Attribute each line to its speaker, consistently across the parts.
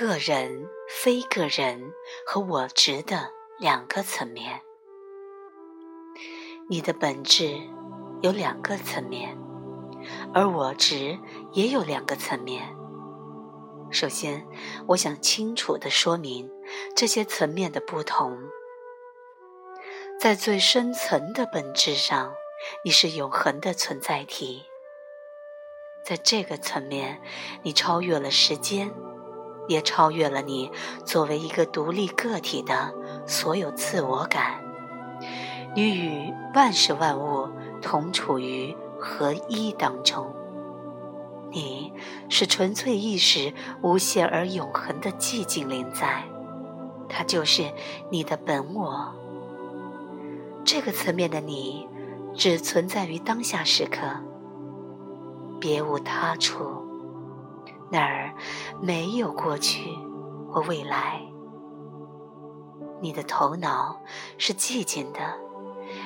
Speaker 1: 个人、非个人和我执的两个层面。你的本质有两个层面，而我执也有两个层面。首先，我想清楚地说明这些层面的不同。在最深层的本质上，你是永恒的存在体。在这个层面，你超越了时间，也超越了你作为一个独立个体的所有自我感。你与万事万物同处于合一当中。你是纯粹意识、无限而永恒的寂静临在，它就是你的本我。这个层面的你，只存在于当下时刻，别无他处。那儿没有过去或未来。你的头脑是寂静的，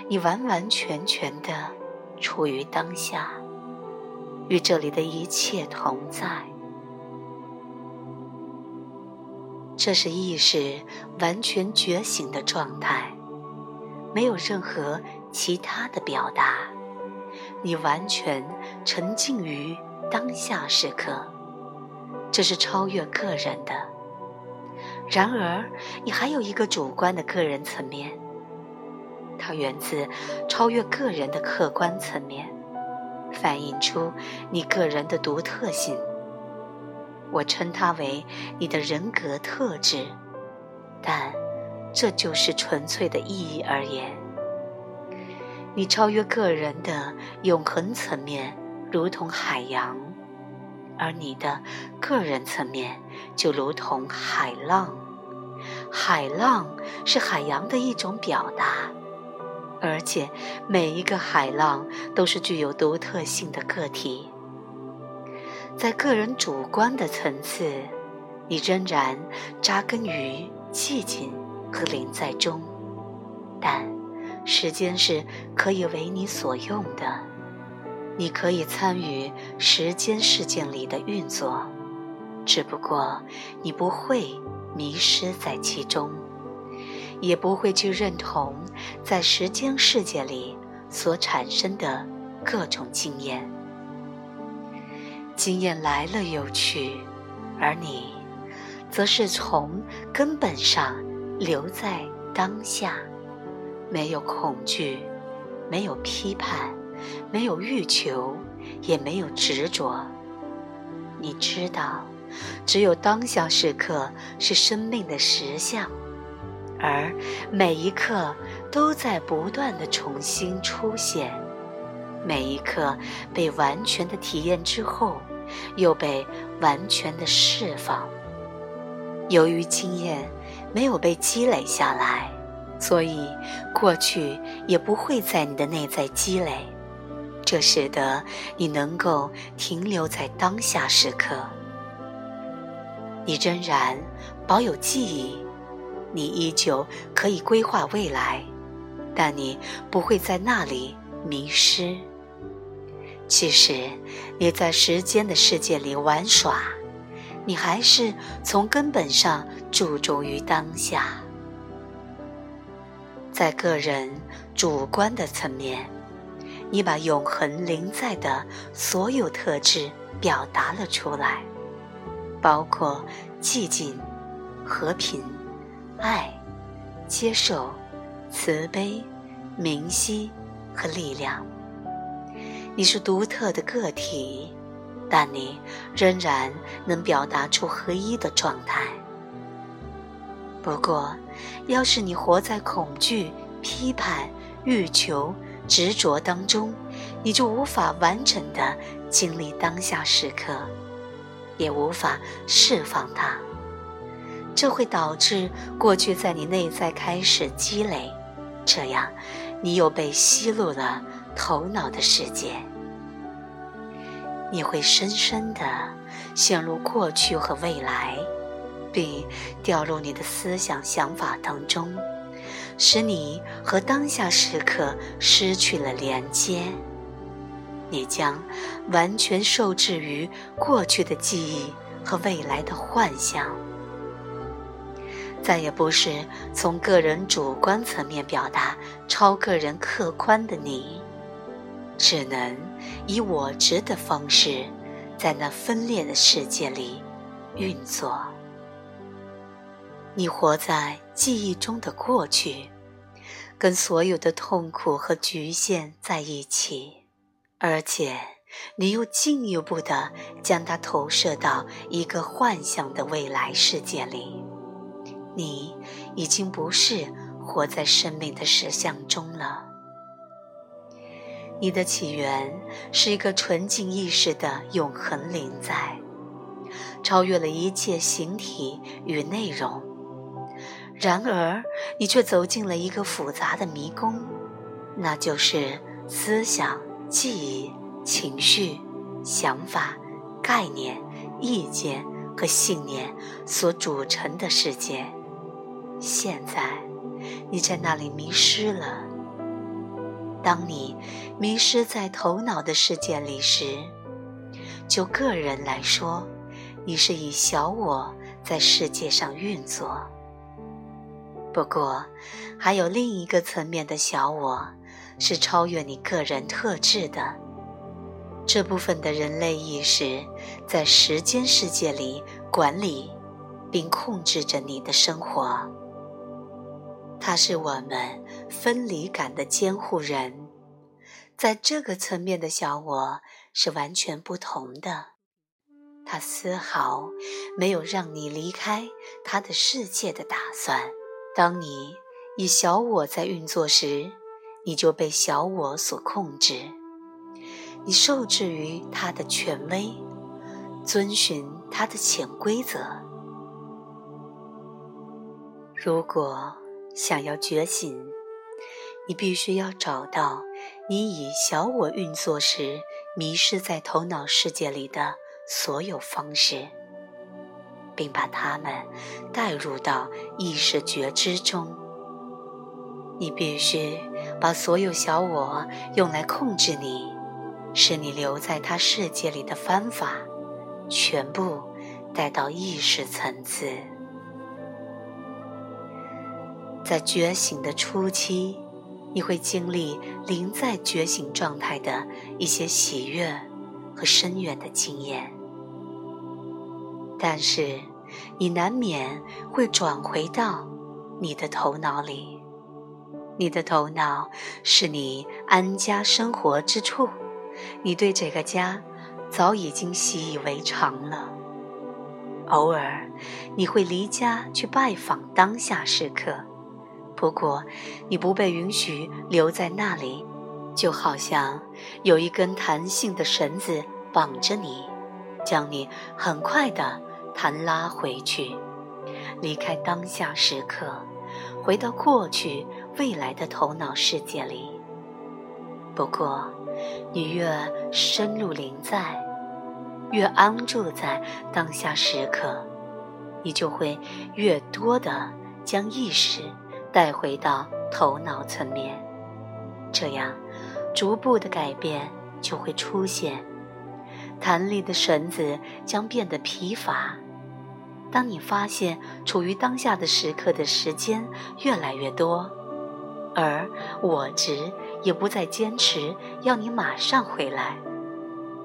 Speaker 1: 你完完全全的处于当下。与这里的一切同在，这是意识完全觉醒的状态，没有任何其他的表达。你完全沉浸于当下时刻，这是超越个人的。然而，你还有一个主观的个人层面，它源自超越个人的客观层面。反映出你个人的独特性，我称它为你的人格特质，但这就是纯粹的意义而言。你超越个人的永恒层面，如同海洋，而你的个人层面就如同海浪。海浪是海洋的一种表达。而且，每一个海浪都是具有独特性的个体。在个人主观的层次，你仍然扎根于寂静和临在中，但时间是可以为你所用的。你可以参与时间事件里的运作，只不过你不会迷失在其中。也不会去认同在时间世界里所产生的各种经验。经验来了又去，而你，则是从根本上留在当下，没有恐惧，没有批判，没有欲求，也没有执着。你知道，只有当下时刻是生命的实相。而每一刻都在不断的重新出现，每一刻被完全的体验之后，又被完全的释放。由于经验没有被积累下来，所以过去也不会在你的内在积累，这使得你能够停留在当下时刻。你仍然保有记忆。你依旧可以规划未来，但你不会在那里迷失。其实你在时间的世界里玩耍，你还是从根本上注重于当下。在个人主观的层面，你把永恒临在的所有特质表达了出来，包括寂静、和平。爱、接受、慈悲、明晰和力量。你是独特的个体，但你仍然能表达出合一的状态。不过，要是你活在恐惧、批判、欲求、执着当中，你就无法完整的经历当下时刻，也无法释放它。这会导致过去在你内在开始积累，这样，你又被吸入了头脑的世界。你会深深的陷入过去和未来，并掉入你的思想想法当中，使你和当下时刻失去了连接。你将完全受制于过去的记忆和未来的幻想。再也不是从个人主观层面表达超个人客观的你，只能以我执的方式，在那分裂的世界里运作。你活在记忆中的过去，跟所有的痛苦和局限在一起，而且你又进一步的将它投射到一个幻想的未来世界里。你已经不是活在生命的实相中了。你的起源是一个纯净意识的永恒灵在，超越了一切形体与内容。然而，你却走进了一个复杂的迷宫，那就是思想、记忆、情绪、想法、概念、意见和信念所组成的世界。现在，你在那里迷失了。当你迷失在头脑的世界里时，就个人来说，你是以小我在世界上运作。不过，还有另一个层面的小我，是超越你个人特质的。这部分的人类意识，在时间世界里管理并控制着你的生活。它是我们分离感的监护人。在这个层面的小我是完全不同的，它丝毫没有让你离开他的世界的打算。当你以小我在运作时，你就被小我所控制，你受制于他的权威，遵循他的潜规则。如果想要觉醒，你必须要找到你以小我运作时迷失在头脑世界里的所有方式。并把它们带入到意识觉知中。你必须把所有小我用来控制你、使你留在他世界里的方法，全部带到意识层次。在觉醒的初期，你会经历临在觉醒状态的一些喜悦和深远的经验。但是，你难免会转回到你的头脑里。你的头脑是你安家生活之处，你对这个家早已经习以为常了。偶尔，你会离家去拜访当下时刻，不过你不被允许留在那里，就好像有一根弹性的绳子绑着你。将你很快的弹拉回去，离开当下时刻，回到过去、未来的头脑世界里。不过，你越深入灵在，越安住在当下时刻，你就会越多的将意识带回到头脑层面，这样，逐步的改变就会出现。弹力的绳子将变得疲乏。当你发现处于当下的时刻的时间越来越多，而我执也不再坚持要你马上回来，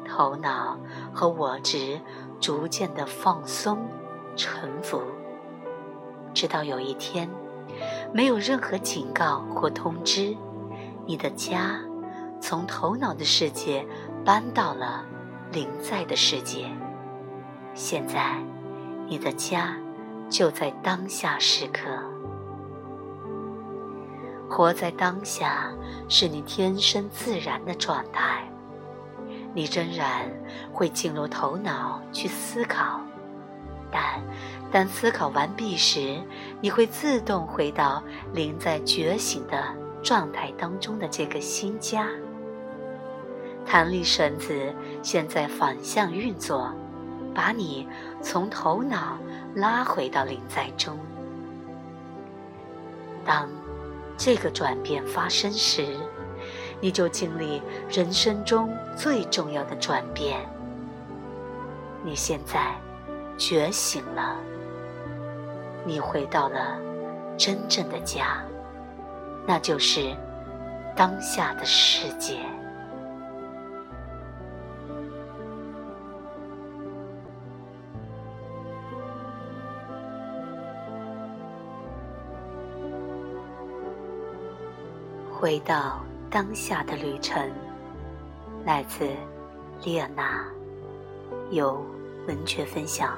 Speaker 1: 头脑和我执逐渐的放松、沉浮，直到有一天，没有任何警告或通知，你的家从头脑的世界搬到了。灵在的世界，现在，你的家就在当下时刻。活在当下是你天生自然的状态。你仍然会进入头脑去思考，但当思考完毕时，你会自动回到临在觉醒的状态当中的这个新家。弹力绳子现在反向运作，把你从头脑拉回到灵在中。当这个转变发生时，你就经历人生中最重要的转变。你现在觉醒了，你回到了真正的家，那就是当下的世界。回到当下的旅程，来自丽尔娜，由文学分享。